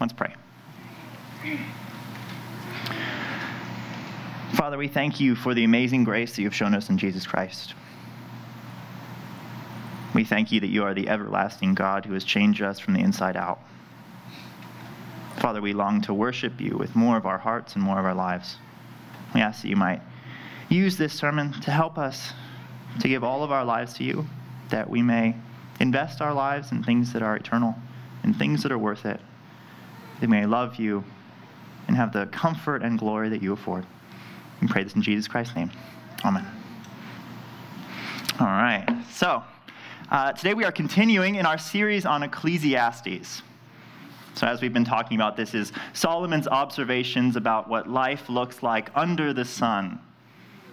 Let's pray. Father, we thank you for the amazing grace that you've shown us in Jesus Christ. We thank you that you are the everlasting God who has changed us from the inside out. Father, we long to worship you with more of our hearts and more of our lives. We ask that you might use this sermon to help us to give all of our lives to you, that we may invest our lives in things that are eternal, in things that are worth it. We may love you and have the comfort and glory that you afford. We pray this in Jesus Christ's name. Amen. All right. So, uh, today we are continuing in our series on Ecclesiastes. So, as we've been talking about, this is Solomon's observations about what life looks like under the sun.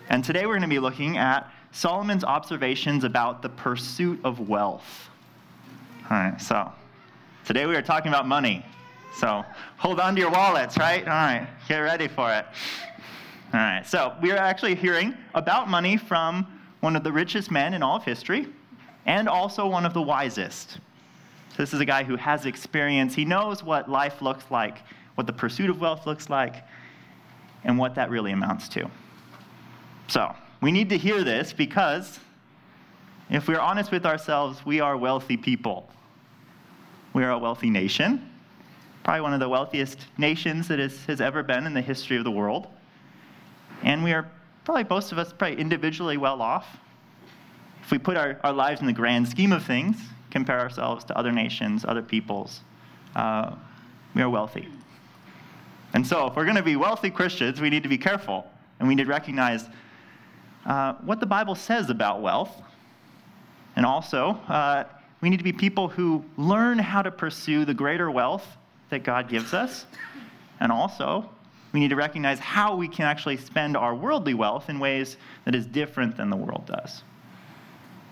And today we're going to be looking at Solomon's observations about the pursuit of wealth. All right, so today we are talking about money. So hold on to your wallets, right? All right, get ready for it. All right, so we are actually hearing about money from one of the richest men in all of history and also one of the wisest. So this is a guy who has experience. He knows what life looks like, what the pursuit of wealth looks like, and what that really amounts to. So, we need to hear this because if we're honest with ourselves, we are wealthy people. We are a wealthy nation, probably one of the wealthiest nations that is, has ever been in the history of the world. And we are probably, most of us, probably individually well off. If we put our, our lives in the grand scheme of things, compare ourselves to other nations, other peoples, uh, we are wealthy. And so, if we're going to be wealthy Christians, we need to be careful and we need to recognize uh, what the Bible says about wealth. And also, uh, we need to be people who learn how to pursue the greater wealth that God gives us. And also, we need to recognize how we can actually spend our worldly wealth in ways that is different than the world does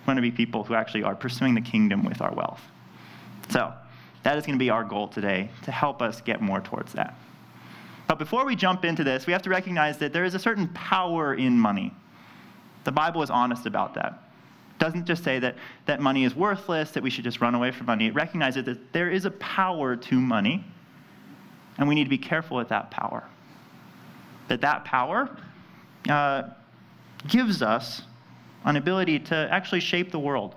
We want to be people who actually are pursuing the kingdom with our wealth. So, that is going to be our goal today to help us get more towards that. But before we jump into this, we have to recognize that there is a certain power in money. The Bible is honest about that. Doesn't just say that, that money is worthless, that we should just run away from money. It recognizes that there is a power to money, and we need to be careful with that power. That that power uh, gives us an ability to actually shape the world.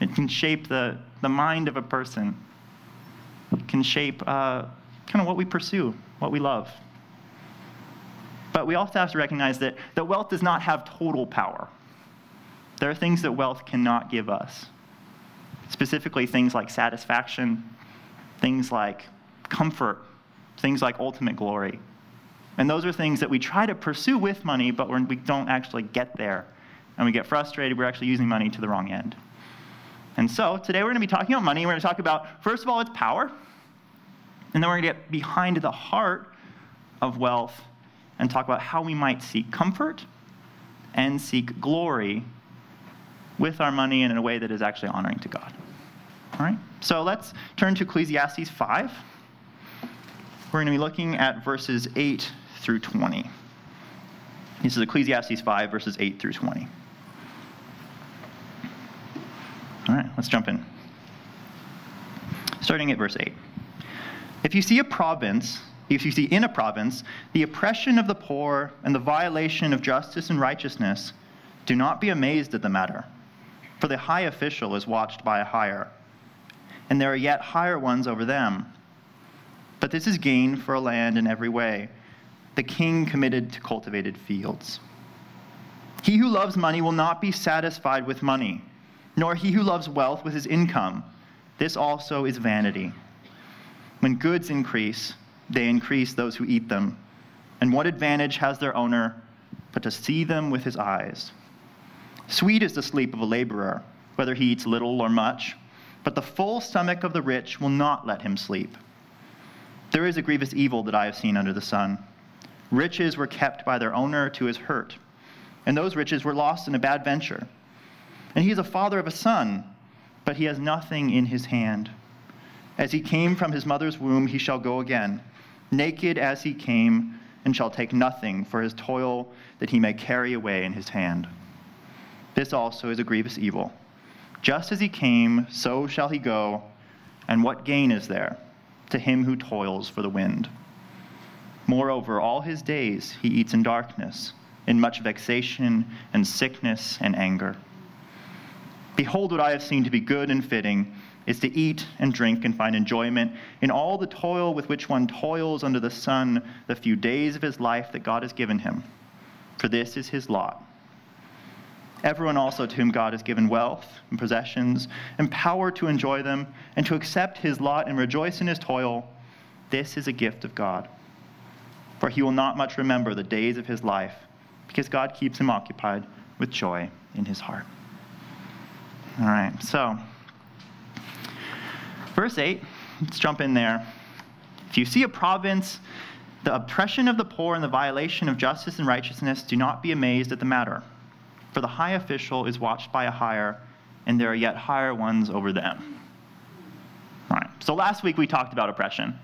It can shape the, the mind of a person. It can shape uh, kind of what we pursue, what we love. But we also have to recognize that, that wealth does not have total power. There are things that wealth cannot give us, specifically things like satisfaction, things like comfort, things like ultimate glory. And those are things that we try to pursue with money, but we don't actually get there and we get frustrated, we're actually using money to the wrong end. And so today we're going to be talking about money. We're going to talk about, first of all, its power, and then we're going to get behind the heart of wealth and talk about how we might seek comfort and seek glory with our money and in a way that is actually honoring to God. All right? So let's turn to Ecclesiastes 5. We're going to be looking at verses 8 through 20. This is Ecclesiastes 5, verses 8 through 20. All right, let's jump in. Starting at verse 8. If you see a province, if you see in a province the oppression of the poor and the violation of justice and righteousness, do not be amazed at the matter. For the high official is watched by a higher, and there are yet higher ones over them. But this is gain for a land in every way, the king committed to cultivated fields. He who loves money will not be satisfied with money nor he who loves wealth with his income. This also is vanity. When goods increase, they increase those who eat them. And what advantage has their owner but to see them with his eyes? Sweet is the sleep of a laborer, whether he eats little or much, but the full stomach of the rich will not let him sleep. There is a grievous evil that I have seen under the sun. Riches were kept by their owner to his hurt, and those riches were lost in a bad venture. And he is a father of a son, but he has nothing in his hand. As he came from his mother's womb, he shall go again, naked as he came, and shall take nothing for his toil that he may carry away in his hand. This also is a grievous evil. Just as he came, so shall he go, and what gain is there? to him who toils for the wind. Moreover, all his days he eats in darkness, in much vexation and sickness and anger. Behold, what I have seen to be good and fitting is to eat and drink and find enjoyment in all the toil with which one toils under the sun the few days of his life that God has given him. For this is his lot. Everyone also to whom God has given wealth and possessions and power to enjoy them and to accept his lot and rejoice in his toil, this is a gift of God. For he will not much remember the days of his life because God keeps him occupied with joy in his heart. All right, so Verse 8, let's jump in there. If you see a province, the oppression of the poor and the violation of justice and righteousness, do not be amazed at the matter. For the high official is watched by a higher, and there are yet higher ones over them. All right, so last week we talked about oppression.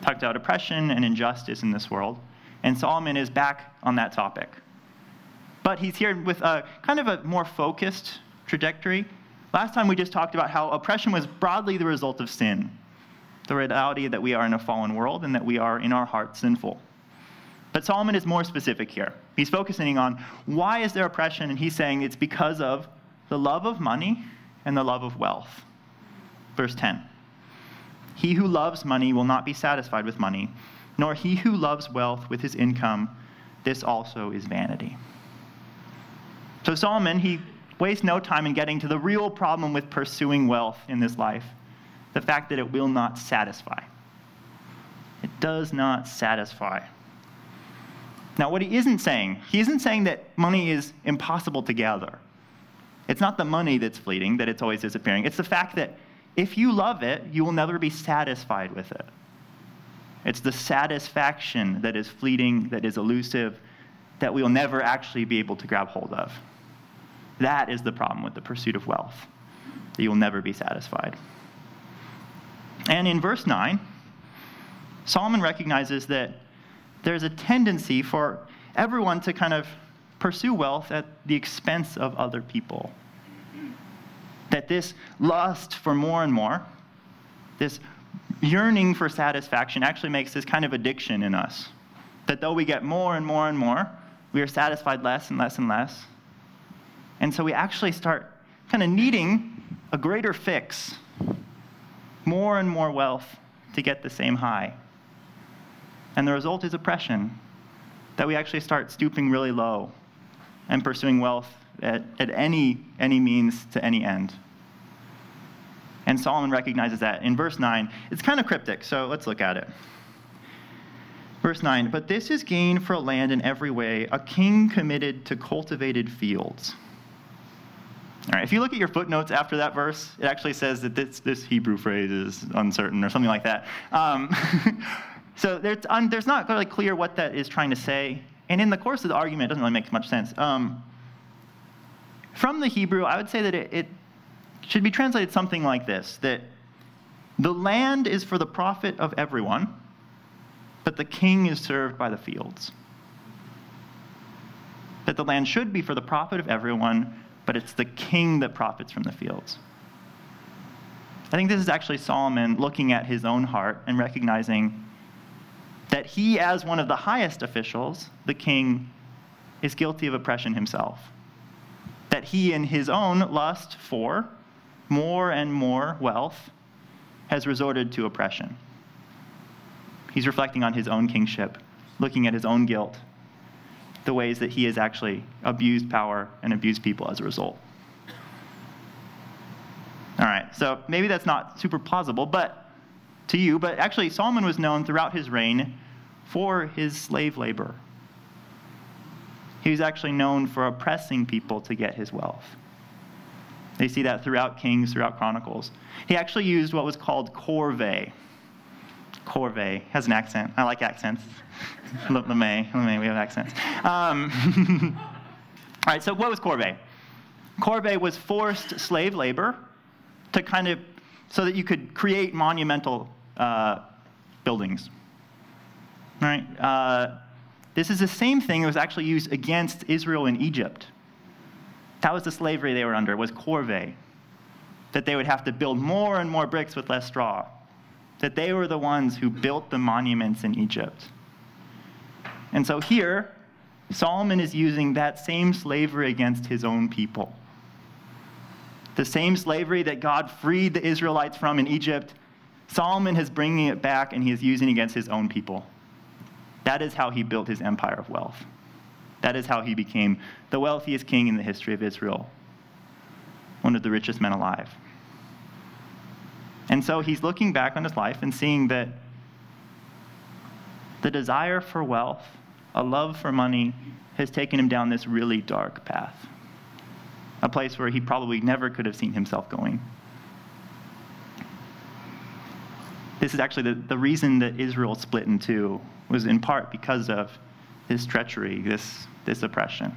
Talked about oppression and injustice in this world. And Solomon is back on that topic. But he's here with a kind of a more focused trajectory Last time we just talked about how oppression was broadly the result of sin, the reality that we are in a fallen world and that we are in our hearts sinful. But Solomon is more specific here. He's focusing on why is there oppression, and he's saying it's because of the love of money and the love of wealth. Verse 10 He who loves money will not be satisfied with money, nor he who loves wealth with his income. This also is vanity. So Solomon, he waste no time in getting to the real problem with pursuing wealth in this life the fact that it will not satisfy. It does not satisfy. Now, what he isn't saying, he isn't saying that money is impossible to gather. It's not the money that's fleeting, that it's always disappearing. It's the fact that if you love it, you will never be satisfied with it. It's the satisfaction that is fleeting, that is elusive, that we will never actually be able to grab hold of. That is the problem with the pursuit of wealth, that you will never be satisfied. And in verse 9, Solomon recognizes that there's a tendency for everyone to kind of pursue wealth at the expense of other people. That this lust for more and more, this yearning for satisfaction, actually makes this kind of addiction in us. That though we get more and more and more, we are satisfied less and less and less. And so we actually start kind of needing a greater fix, more and more wealth to get the same high. And the result is oppression, that we actually start stooping really low and pursuing wealth at, at any, any means to any end. And Solomon recognizes that in verse 9. It's kind of cryptic, so let's look at it. Verse 9 But this is gain for a land in every way, a king committed to cultivated fields. All right, if you look at your footnotes after that verse, it actually says that this, this Hebrew phrase is uncertain or something like that. Um, so there's, there's not really clear what that is trying to say. And in the course of the argument, it doesn't really make much sense. Um, from the Hebrew, I would say that it, it should be translated something like this that the land is for the profit of everyone, but the king is served by the fields. That the land should be for the profit of everyone, but it's the king that profits from the fields. I think this is actually Solomon looking at his own heart and recognizing that he, as one of the highest officials, the king, is guilty of oppression himself. That he, in his own lust for more and more wealth, has resorted to oppression. He's reflecting on his own kingship, looking at his own guilt, the ways that he has actually abused power and abused people as a result. All right, so maybe that's not super plausible, but to you, but actually Solomon was known throughout his reign for his slave labor. He was actually known for oppressing people to get his wealth. They see that throughout Kings, throughout Chronicles. He actually used what was called corvée. Corvée has an accent. I like accents. LeMay, LeMay, we have accents. Um, all right, so what was corvée? Corvée was forced slave labor to kind of, so that you could create monumental uh, buildings. All right, uh, this is the same thing that was actually used against Israel in Egypt. That was the slavery they were under, was corvée, that they would have to build more and more bricks with less straw that they were the ones who built the monuments in Egypt. And so here, Solomon is using that same slavery against his own people. The same slavery that God freed the Israelites from in Egypt, Solomon is bringing it back and he is using it against his own people. That is how he built his empire of wealth. That is how he became the wealthiest king in the history of Israel, one of the richest men alive. And so he's looking back on his life and seeing that the desire for wealth, a love for money, has taken him down this really dark path. A place where he probably never could have seen himself going. This is actually the, the reason that Israel split in two, was in part because of this treachery, this, this oppression.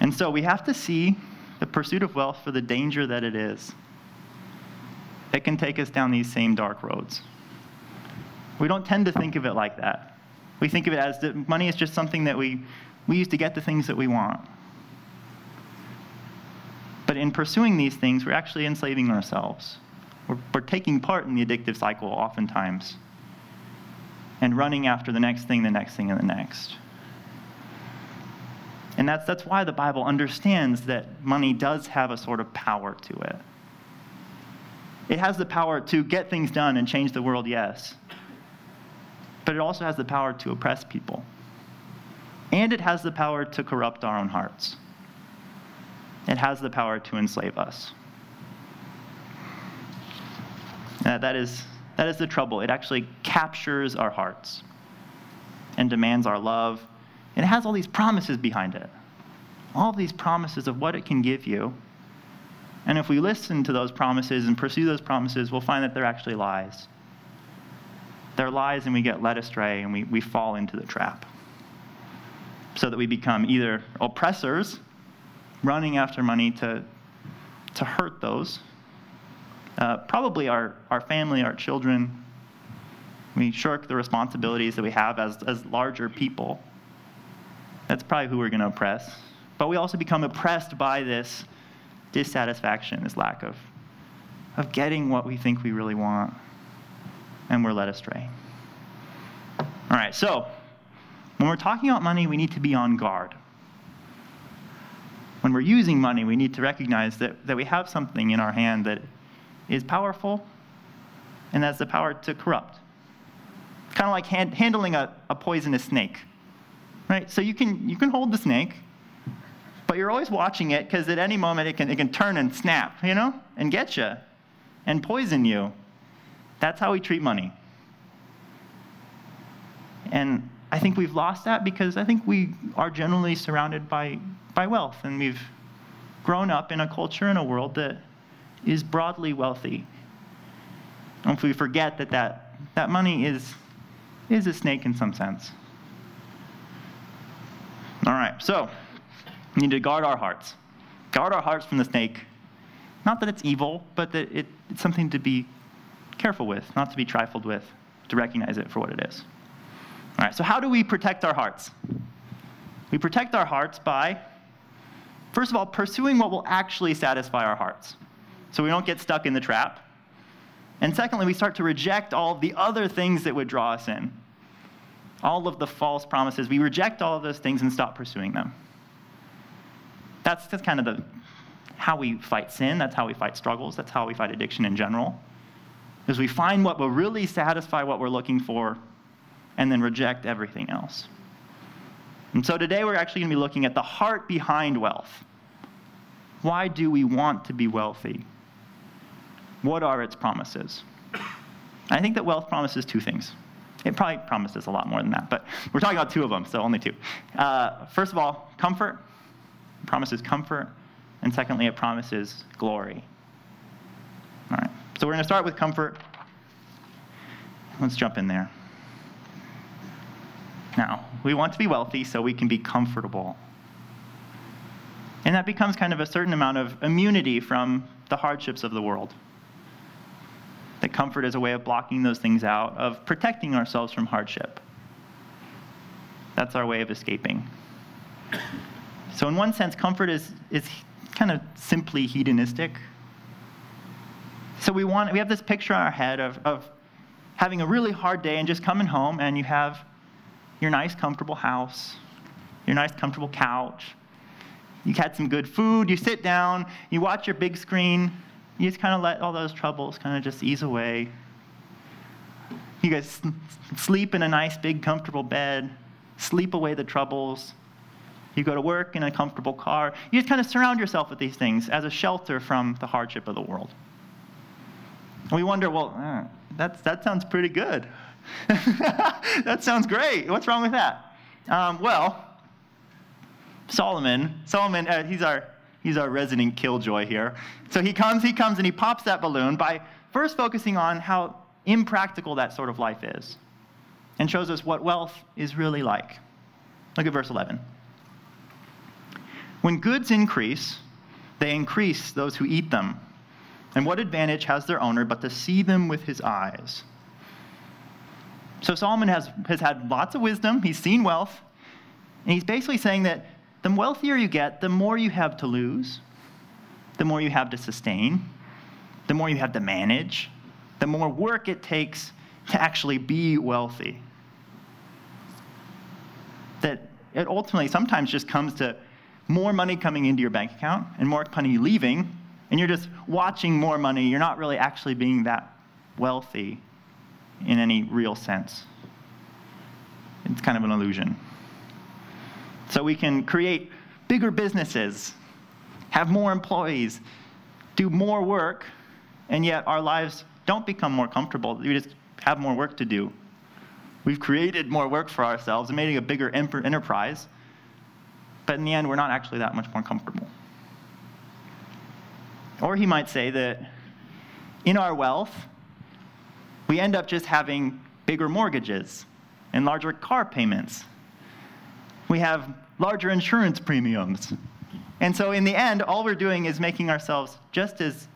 And so we have to see the pursuit of wealth for the danger that it is. It can take us down these same dark roads. We don't tend to think of it like that. We think of it as that money is just something that we, we use to get the things that we want. But in pursuing these things, we're actually enslaving ourselves. We're, we're taking part in the addictive cycle oftentimes and running after the next thing, the next thing, and the next. And that's, that's why the Bible understands that money does have a sort of power to it. It has the power to get things done and change the world, yes. But it also has the power to oppress people. And it has the power to corrupt our own hearts. It has the power to enslave us. Uh, that is that is the trouble. It actually captures our hearts and demands our love. It has all these promises behind it. All these promises of what it can give you. And if we listen to those promises and pursue those promises, we'll find that they're actually lies. They're lies, and we get led astray and we, we fall into the trap. So that we become either oppressors, running after money to, to hurt those uh, probably our, our family, our children. We shirk the responsibilities that we have as, as larger people. That's probably who we're going to oppress. But we also become oppressed by this dissatisfaction, this lack of, of getting what we think we really want, and we're led astray. All right, so when we're talking about money, we need to be on guard. When we're using money, we need to recognize that, that we have something in our hand that is powerful, and that's the power to corrupt. Kind of like hand, handling a, a poisonous snake, right? So you can, you can hold the snake, but you're always watching it because at any moment it can, it can turn and snap, you know, and get you and poison you. That's how we treat money. And I think we've lost that because I think we are generally surrounded by, by wealth, and we've grown up in a culture and a world that is broadly wealthy. And if we forget that that, that money is, is a snake in some sense. All right, so we need to guard our hearts. Guard our hearts from the snake. Not that it's evil, but that it, it's something to be careful with, not to be trifled with, to recognize it for what it is. All right, so how do we protect our hearts? We protect our hearts by, first of all, pursuing what will actually satisfy our hearts so we don't get stuck in the trap. And secondly, we start to reject all of the other things that would draw us in. All of the false promises. We reject all of those things and stop pursuing them. That's, that's kind of the, how we fight sin. That's how we fight struggles. That's how we fight addiction in general. Is we find what will really satisfy what we're looking for and then reject everything else. And so today we're actually going to be looking at the heart behind wealth. Why do we want to be wealthy? What are its promises? I think that wealth promises two things. It probably promises a lot more than that, but we're talking about two of them, so only two. Uh, first of all, comfort. It promises comfort. And secondly, it promises glory. All right, so we're going to start with comfort. Let's jump in there. Now, we want to be wealthy so we can be comfortable. And that becomes kind of a certain amount of immunity from the hardships of the world. Comfort is a way of blocking those things out, of protecting ourselves from hardship. That's our way of escaping. So, in one sense, comfort is, is kind of simply hedonistic. So we want we have this picture in our head of, of having a really hard day and just coming home and you have your nice comfortable house, your nice comfortable couch. You had some good food, you sit down, you watch your big screen, you just kind of let all those troubles kind of just ease away. You guys sleep in a nice, big, comfortable bed, sleep away the troubles. You go to work in a comfortable car. You just kind of surround yourself with these things as a shelter from the hardship of the world. And we wonder, well, uh, that's, that sounds pretty good. that sounds great. What's wrong with that? Um, well, Solomon, Solomon, uh, he's our he's our resident killjoy here. So he comes, he comes, and he pops that balloon by first focusing on how impractical that sort of life is, and shows us what wealth is really like. Look at verse 11. When goods increase, they increase those who eat them. And what advantage has their owner but to see them with his eyes? So Solomon has, has had lots of wisdom, he's seen wealth, and he's basically saying that the wealthier you get, the more you have to lose, the more you have to sustain, the more you have to manage, the more work it takes to actually be wealthy. That it ultimately sometimes just comes to more money coming into your bank account and more money leaving, and you're just watching more money. You're not really actually being that wealthy in any real sense. It's kind of an illusion. So we can create bigger businesses, have more employees, do more work, and yet our lives don't become more comfortable. We just have more work to do. We've created more work for ourselves and made a bigger enterprise but in the end, we're not actually that much more comfortable. Or he might say that in our wealth, we end up just having bigger mortgages and larger car payments. We have larger insurance premiums. And so, in the end, all we're doing is making ourselves just as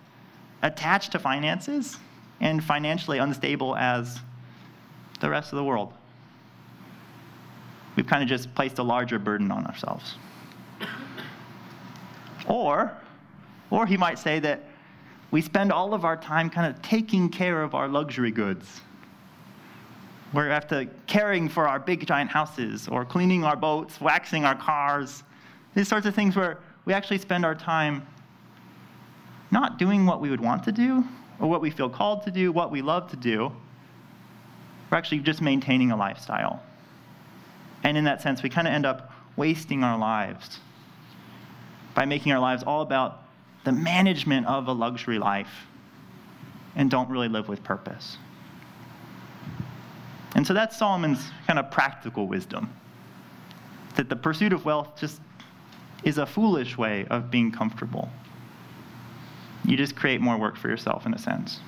attached to finances and financially unstable as the rest of the world. We've kind of just placed a larger burden on ourselves. Or, or he might say that we spend all of our time kind of taking care of our luxury goods. We're after caring for our big giant houses or cleaning our boats, waxing our cars, these sorts of things where we actually spend our time not doing what we would want to do or what we feel called to do, what we love to do. We're actually just maintaining a lifestyle. And in that sense, we kind of end up wasting our lives by making our lives all about the management of a luxury life and don't really live with purpose. And so that's Solomon's kind of practical wisdom that the pursuit of wealth just is a foolish way of being comfortable. You just create more work for yourself in a sense.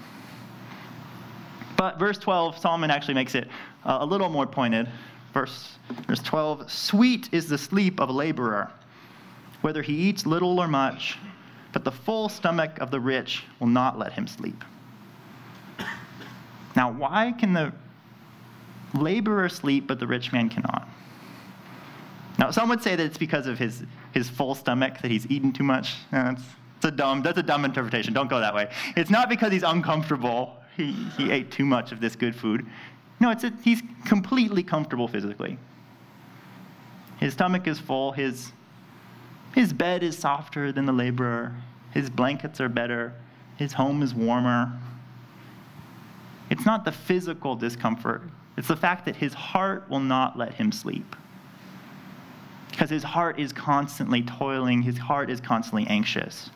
But verse 12, Solomon actually makes it uh, a little more pointed. Verse, verse 12 Sweet is the sleep of a laborer whether he eats little or much, but the full stomach of the rich will not let him sleep. Now, why can the laborer sleep, but the rich man cannot? Now, some would say that it's because of his, his full stomach, that he's eaten too much. That's, that's, a dumb, that's a dumb interpretation. Don't go that way. It's not because he's uncomfortable. He, he ate too much of this good food. No, it's a, he's completely comfortable physically. His stomach is full, his his bed is softer than the laborer. His blankets are better. His home is warmer. It's not the physical discomfort, it's the fact that his heart will not let him sleep. Because his heart is constantly toiling, his heart is constantly anxious.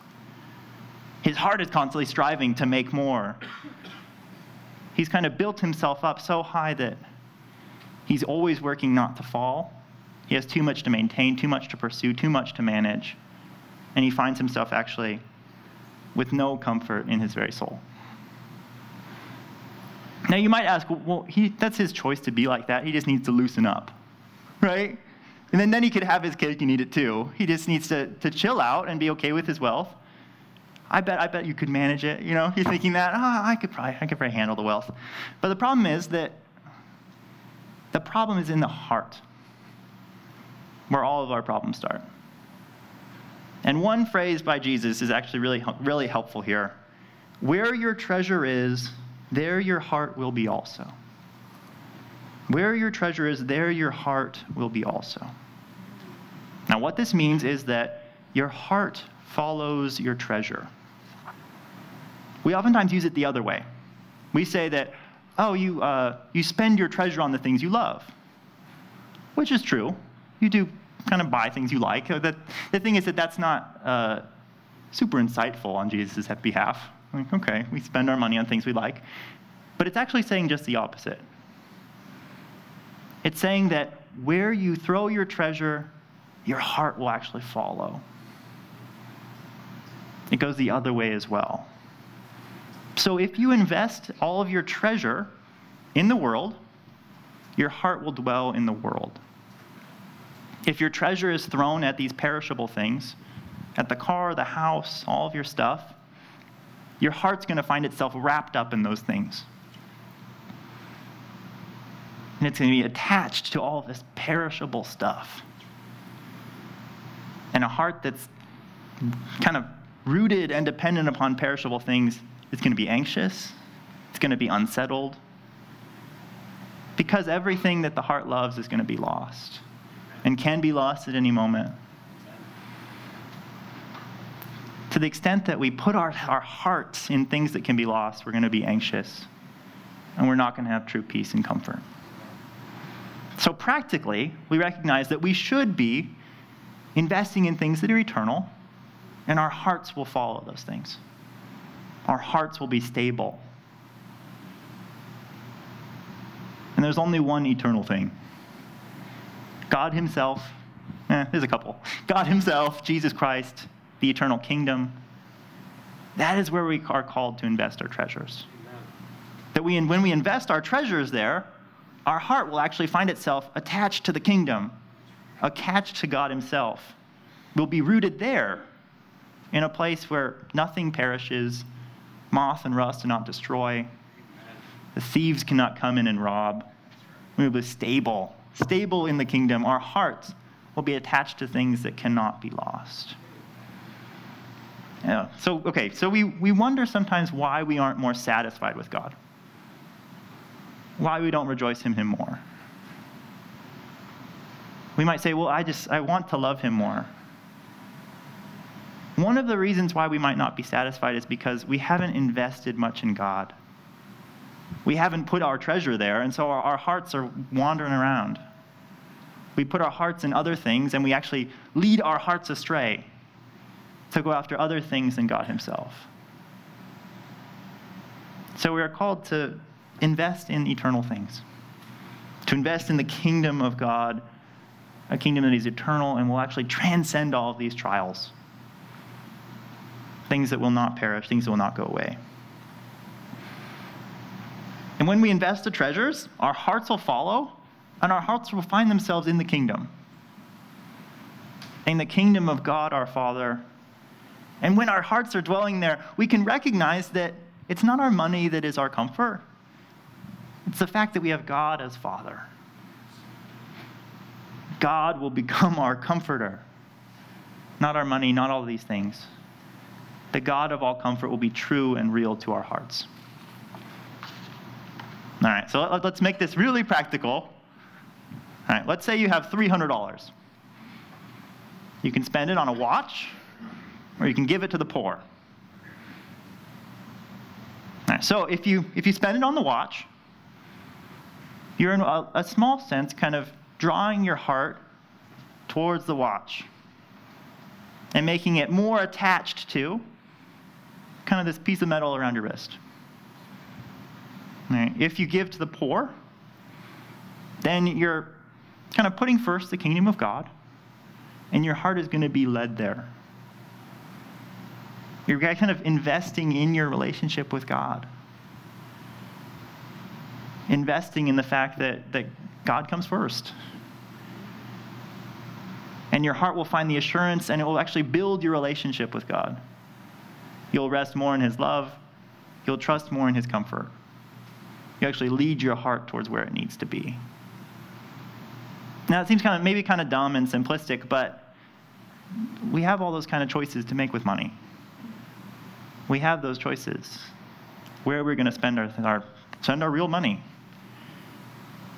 His heart is constantly striving to make more. He's kind of built himself up so high that he's always working not to fall he has too much to maintain, too much to pursue, too much to manage. And he finds himself actually with no comfort in his very soul. Now, you might ask, well, he, that's his choice to be like that. He just needs to loosen up, right? And then, then he could have his cake and eat it too. He just needs to, to chill out and be okay with his wealth. I bet, I bet you could manage it. You know, you're thinking that, oh, I could probably, I could probably handle the wealth. But the problem is that the problem is in the heart where all of our problems start. And one phrase by Jesus is actually really, really helpful here. Where your treasure is, there your heart will be also. Where your treasure is, there your heart will be also. Now, what this means is that your heart follows your treasure. We oftentimes use it the other way. We say that, oh, you, uh, you spend your treasure on the things you love, which is true. You do kind of buy things you like. The, the thing is that that's not uh, super insightful on Jesus' behalf. Like, okay, we spend our money on things we like. But it's actually saying just the opposite. It's saying that where you throw your treasure, your heart will actually follow. It goes the other way as well. So if you invest all of your treasure in the world, your heart will dwell in the world. If your treasure is thrown at these perishable things, at the car, the house, all of your stuff, your heart's going to find itself wrapped up in those things. And it's going to be attached to all this perishable stuff. And a heart that's kind of rooted and dependent upon perishable things is going to be anxious, it's going to be unsettled, because everything that the heart loves is going to be lost and can be lost at any moment. To the extent that we put our, our hearts in things that can be lost, we're going to be anxious and we're not going to have true peace and comfort. So, practically, we recognize that we should be investing in things that are eternal, and our hearts will follow those things. Our hearts will be stable. And there's only one eternal thing God Himself, eh, there's a couple. God Himself, Jesus Christ, the eternal kingdom. That is where we are called to invest our treasures. Amen. That we, when we invest our treasures there, our heart will actually find itself attached to the kingdom, attached to God Himself. We'll be rooted there in a place where nothing perishes, moth and rust do not destroy, the thieves cannot come in and rob. We will be stable stable in the kingdom, our hearts will be attached to things that cannot be lost. Yeah. So, okay, so we, we wonder sometimes why we aren't more satisfied with God, why we don't rejoice in Him more. We might say, well, I just, I want to love Him more. One of the reasons why we might not be satisfied is because we haven't invested much in God we haven't put our treasure there, and so our, our hearts are wandering around. We put our hearts in other things, and we actually lead our hearts astray to go after other things than God Himself. So we are called to invest in eternal things, to invest in the kingdom of God, a kingdom that is eternal and will actually transcend all of these trials. Things that will not perish, things that will not go away. And when we invest the treasures, our hearts will follow, and our hearts will find themselves in the kingdom. In the kingdom of God our Father. And when our hearts are dwelling there, we can recognize that it's not our money that is our comfort, it's the fact that we have God as Father. God will become our comforter, not our money, not all these things. The God of all comfort will be true and real to our hearts. All right, so let's make this really practical. All right, let's say you have $300. You can spend it on a watch, or you can give it to the poor. Right, so if you, if you spend it on the watch, you're in a, a small sense kind of drawing your heart towards the watch and making it more attached to kind of this piece of metal around your wrist. If you give to the poor, then you're kind of putting first the kingdom of God, and your heart is going to be led there. You're kind of investing in your relationship with God. Investing in the fact that, that God comes first. And your heart will find the assurance and it will actually build your relationship with God. You'll rest more in His love, you'll trust more in His comfort you actually lead your heart towards where it needs to be. Now, it seems kind of maybe kind of dumb and simplistic, but we have all those kind of choices to make with money. We have those choices. Where we're going to spend our, our spend our real money.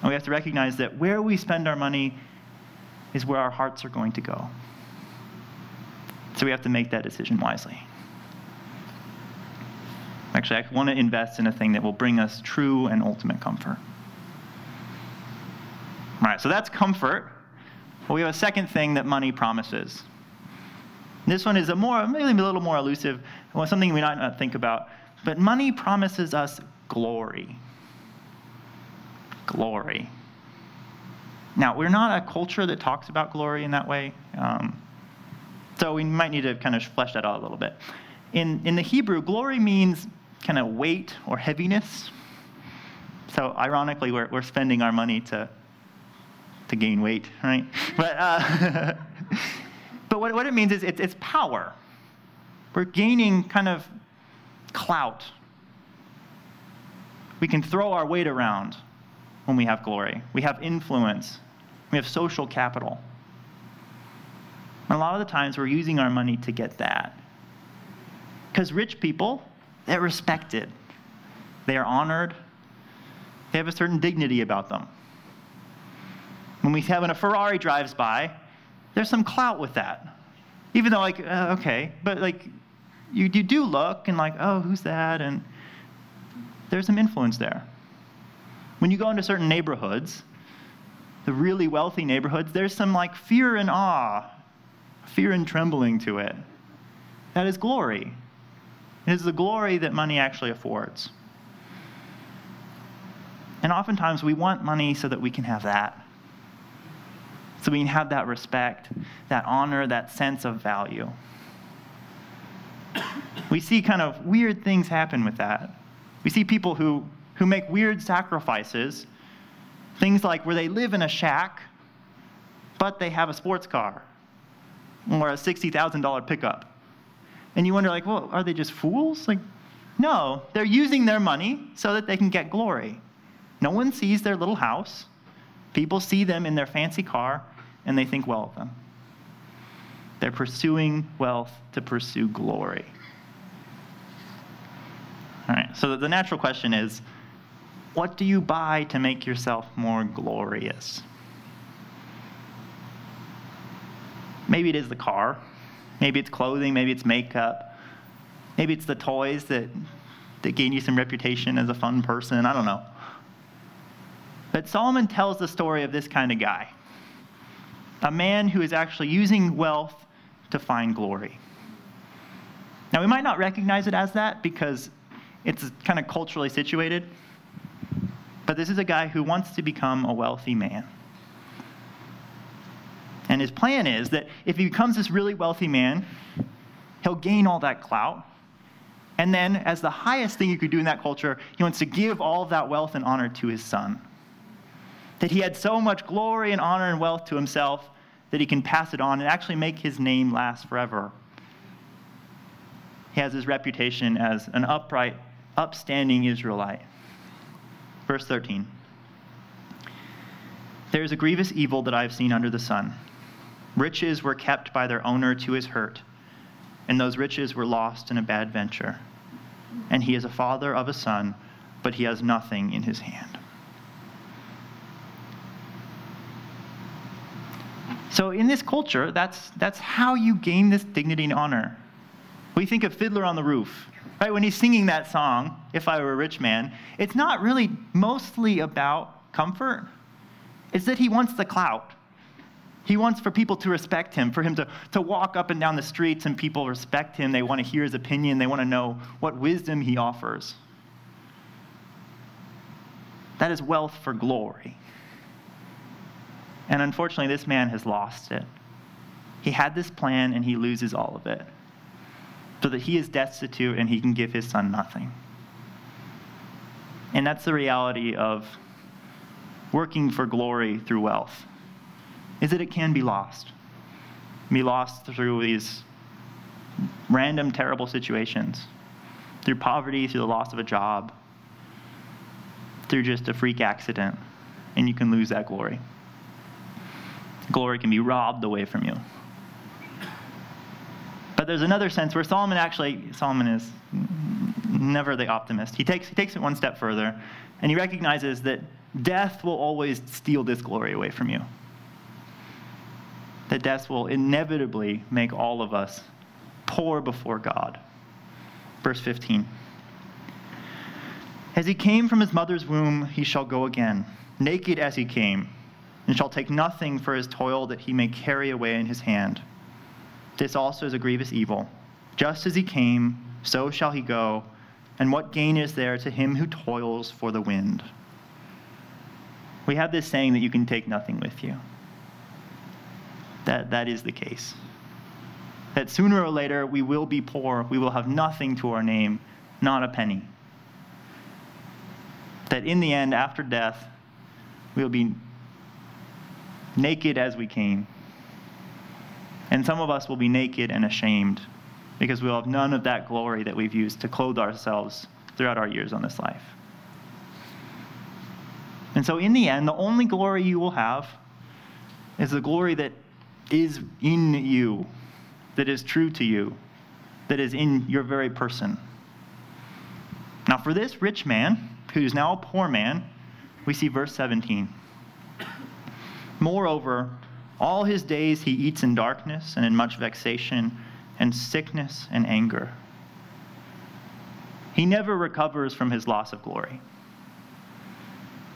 And we have to recognize that where we spend our money is where our hearts are going to go. So we have to make that decision wisely. Actually, I want to invest in a thing that will bring us true and ultimate comfort. All right, so that's comfort. We have a second thing that money promises. This one is a more, maybe a little more elusive, something we might not think about. But money promises us glory. Glory. Now, we're not a culture that talks about glory in that way. Um, so we might need to kind of flesh that out a little bit. In, in the Hebrew, glory means kind of weight or heaviness. So ironically, we're, we're spending our money to, to gain weight, right? But, uh, but what, what it means is it's, it's power. We're gaining kind of clout. We can throw our weight around when we have glory. We have influence. We have social capital. And a lot of the times we're using our money to get that. Because rich people, they're respected, they are honored, they have a certain dignity about them. When we have when a Ferrari drives by, there's some clout with that. Even though, like, uh, okay, but like, you, you do look and like, oh, who's that? And there's some influence there. When you go into certain neighborhoods, the really wealthy neighborhoods, there's some like fear and awe, fear and trembling to it. That is glory. It is the glory that money actually affords. And oftentimes we want money so that we can have that. So we can have that respect, that honor, that sense of value. We see kind of weird things happen with that. We see people who, who make weird sacrifices, things like where they live in a shack, but they have a sports car or a $60,000 pickup. And you wonder, like, well, are they just fools? Like, no, they're using their money so that they can get glory. No one sees their little house. People see them in their fancy car, and they think well of them. They're pursuing wealth to pursue glory. All right, so the natural question is what do you buy to make yourself more glorious? Maybe it is the car. Maybe it's clothing. Maybe it's makeup. Maybe it's the toys that, that gain you some reputation as a fun person. I don't know. But Solomon tells the story of this kind of guy a man who is actually using wealth to find glory. Now, we might not recognize it as that because it's kind of culturally situated, but this is a guy who wants to become a wealthy man. And his plan is that if he becomes this really wealthy man, he'll gain all that clout. And then, as the highest thing you could do in that culture, he wants to give all of that wealth and honor to his son. That he had so much glory and honor and wealth to himself that he can pass it on and actually make his name last forever. He has his reputation as an upright, upstanding Israelite. Verse 13 There is a grievous evil that I have seen under the sun. Riches were kept by their owner to his hurt, and those riches were lost in a bad venture. And he is a father of a son, but he has nothing in his hand. So in this culture, that's, that's how you gain this dignity and honor. We think of Fiddler on the Roof, right? When he's singing that song, If I Were a Rich Man, it's not really mostly about comfort. It's that he wants the clout. He wants for people to respect him, for him to, to walk up and down the streets and people respect him. They want to hear his opinion, they want to know what wisdom he offers. That is wealth for glory. And unfortunately, this man has lost it. He had this plan and he loses all of it. So that he is destitute and he can give his son nothing. And that's the reality of working for glory through wealth. Is that it can be lost. Be lost through these random terrible situations. Through poverty, through the loss of a job, through just a freak accident, and you can lose that glory glory can be robbed away from you. But there's another sense where Solomon actually, Solomon is never the optimist. He takes, he takes it one step further, and he recognizes that death will always steal this glory away from you. That death will inevitably make all of us poor before God. Verse 15. As he came from his mother's womb, he shall go again, naked as he came, and shall take nothing for his toil that he may carry away in his hand. This also is a grievous evil. Just as he came, so shall he go, and what gain is there to him who toils for the wind? We have this saying that you can take nothing with you. That, that is the case. That sooner or later we will be poor, we will have nothing to our name, not a penny. That in the end, after death, we will be naked as we came. And some of us will be naked and ashamed because we'll have none of that glory that we've used to clothe ourselves throughout our years on this life. And so, in the end, the only glory you will have is the glory that is in you, that is true to you, that is in your very person. Now, for this rich man, who's now a poor man, we see verse 17. Moreover, all his days he eats in darkness and in much vexation and sickness and anger. He never recovers from his loss of glory.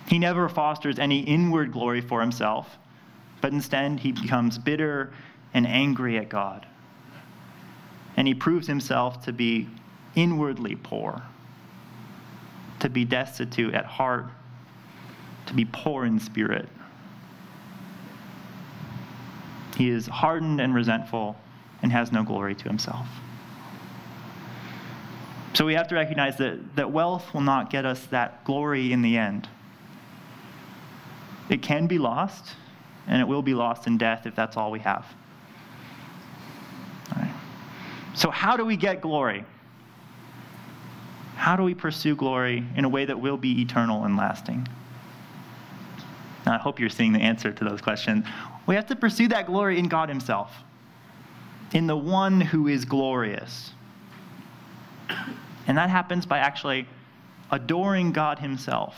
He never fosters any inward glory for himself, but instead he becomes bitter and angry at God. And he proves himself to be inwardly poor, to be destitute at heart, to be poor in spirit. He is hardened and resentful and has no glory to himself. So we have to recognize that, that wealth will not get us that glory in the end. It can be lost, and it will be lost in death if that's all we have. All right. So, how do we get glory? How do we pursue glory in a way that will be eternal and lasting? Now, I hope you're seeing the answer to those questions. We have to pursue that glory in God Himself in the one who is glorious. And that happens by actually adoring God Himself,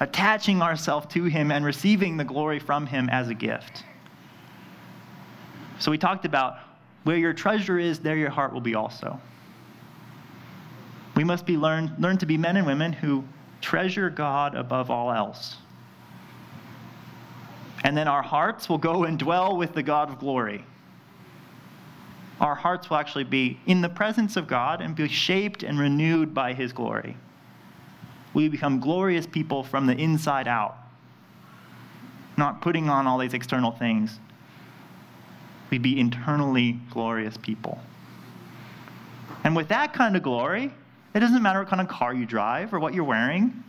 attaching ourselves to Him, and receiving the glory from Him as a gift. So we talked about where your treasure is, there your heart will be also. We must be learn, learn to be men and women who treasure God above all else. And then our hearts will go and dwell with the God of glory our hearts will actually be in the presence of God and be shaped and renewed by His glory. We become glorious people from the inside out, not putting on all these external things. We'd be internally glorious people. And with that kind of glory, it doesn't matter what kind of car you drive or what you're wearing,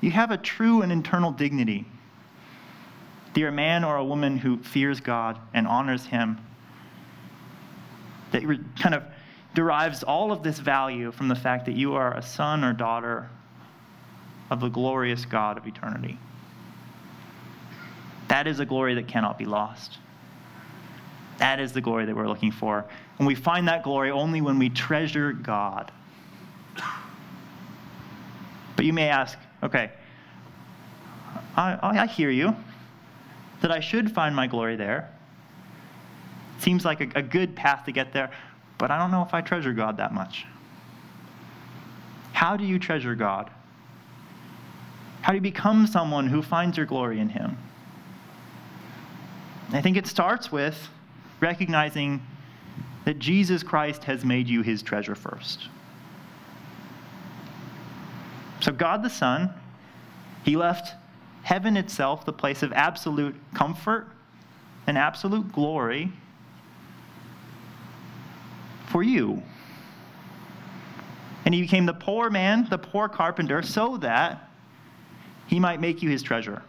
you have a true and internal dignity. A man or a woman who fears God and honors Him that kind of derives all of this value from the fact that you are a son or daughter of the glorious God of eternity. That is a glory that cannot be lost. That is the glory that we're looking for. And we find that glory only when we treasure God. But you may ask, okay, I, I hear you, that I should find my glory there. Seems like a, a good path to get there, but I don't know if I treasure God that much. How do you treasure God? How do you become someone who finds your glory in Him? I think it starts with recognizing that Jesus Christ has made you His treasure first. So, God the Son, He left heaven itself, the place of absolute comfort and absolute glory, for you. And he became the poor man, the poor carpenter, so that he might make you his treasure.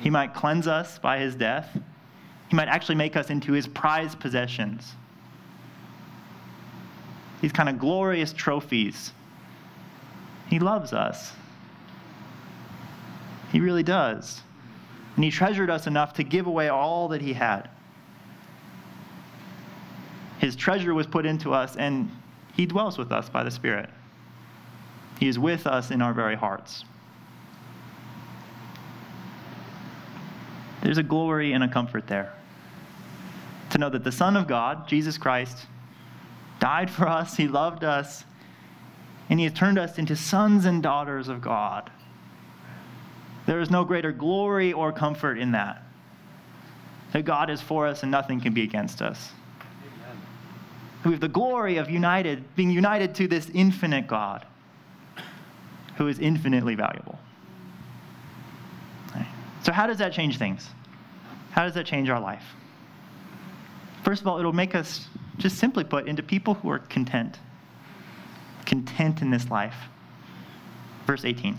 He might cleanse us by his death. He might actually make us into his prized possessions. These kind of glorious trophies. He loves us. He really does. And he treasured us enough to give away all that he had. His treasure was put into us, and He dwells with us by the Spirit. He is with us in our very hearts. There's a glory and a comfort there. To know that the Son of God, Jesus Christ, died for us, He loved us, and He has turned us into sons and daughters of God. There is no greater glory or comfort in that. That God is for us and nothing can be against us. Amen. We have the glory of united, being united to this infinite God who is infinitely valuable. So, how does that change things? How does that change our life? First of all, it'll make us, just simply put, into people who are content. Content in this life. Verse 18.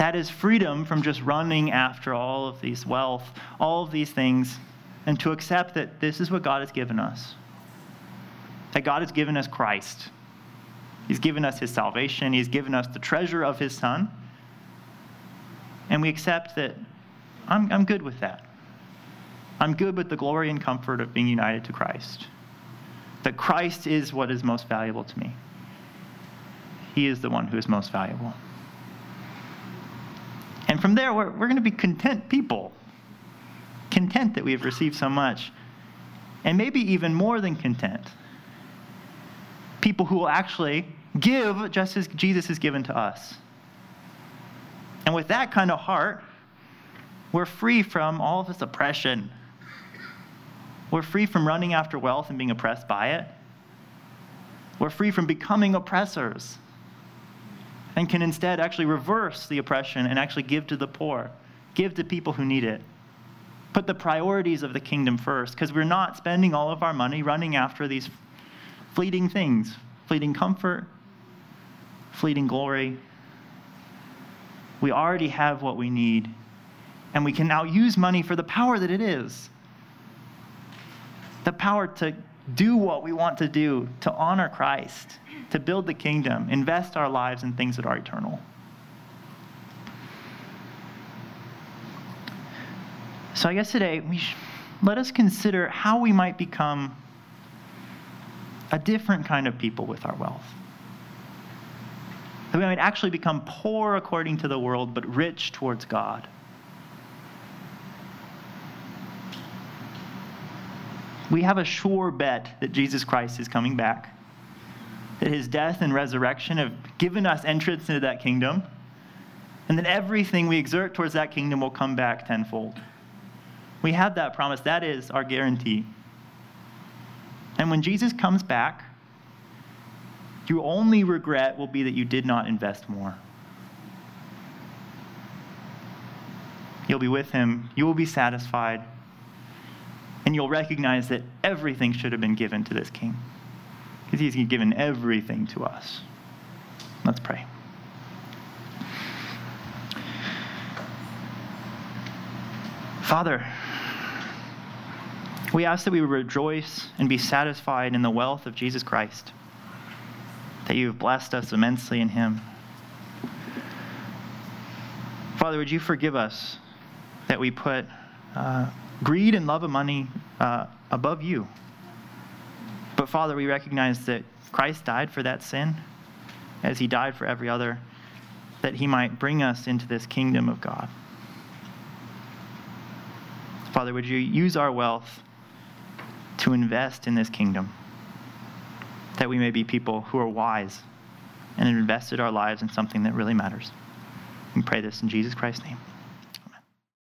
That is freedom from just running after all of these wealth, all of these things, and to accept that this is what God has given us. That God has given us Christ. He's given us his salvation, he's given us the treasure of his Son. And we accept that I'm, I'm good with that. I'm good with the glory and comfort of being united to Christ. That Christ is what is most valuable to me. He is the one who is most valuable. And from there, we're, we're going to be content people. Content that we have received so much. And maybe even more than content. People who will actually give just as Jesus has given to us. And with that kind of heart, we're free from all of this oppression. We're free from running after wealth and being oppressed by it. We're free from becoming oppressors and can instead actually reverse the oppression and actually give to the poor, give to people who need it. Put the priorities of the kingdom first, because we're not spending all of our money running after these fleeting things fleeting comfort, fleeting glory. We already have what we need, and we can now use money for the power that it is the power to do what we want to do, to honor Christ to build the kingdom, invest our lives in things that are eternal. So I guess today, we sh- let us consider how we might become a different kind of people with our wealth. That we might actually become poor according to the world, but rich towards God. We have a sure bet that Jesus Christ is coming back that his death and resurrection have given us entrance into that kingdom, and that everything we exert towards that kingdom will come back tenfold. We have that promise. That is our guarantee. And when Jesus comes back, your only regret will be that you did not invest more. You'll be with him, you will be satisfied, and you'll recognize that everything should have been given to this king because he's given everything to us. Let's pray. Father, we ask that we rejoice and be satisfied in the wealth of Jesus Christ, that you have blessed us immensely in him. Father, would you forgive us that we put uh, greed and love of money uh, above you? But Father, we recognize that Christ died for that sin as he died for every other, that he might bring us into this kingdom of God. Father, would you use our wealth to invest in this kingdom, that we may be people who are wise and invested our lives in something that really matters. We pray this in Jesus Christ's name.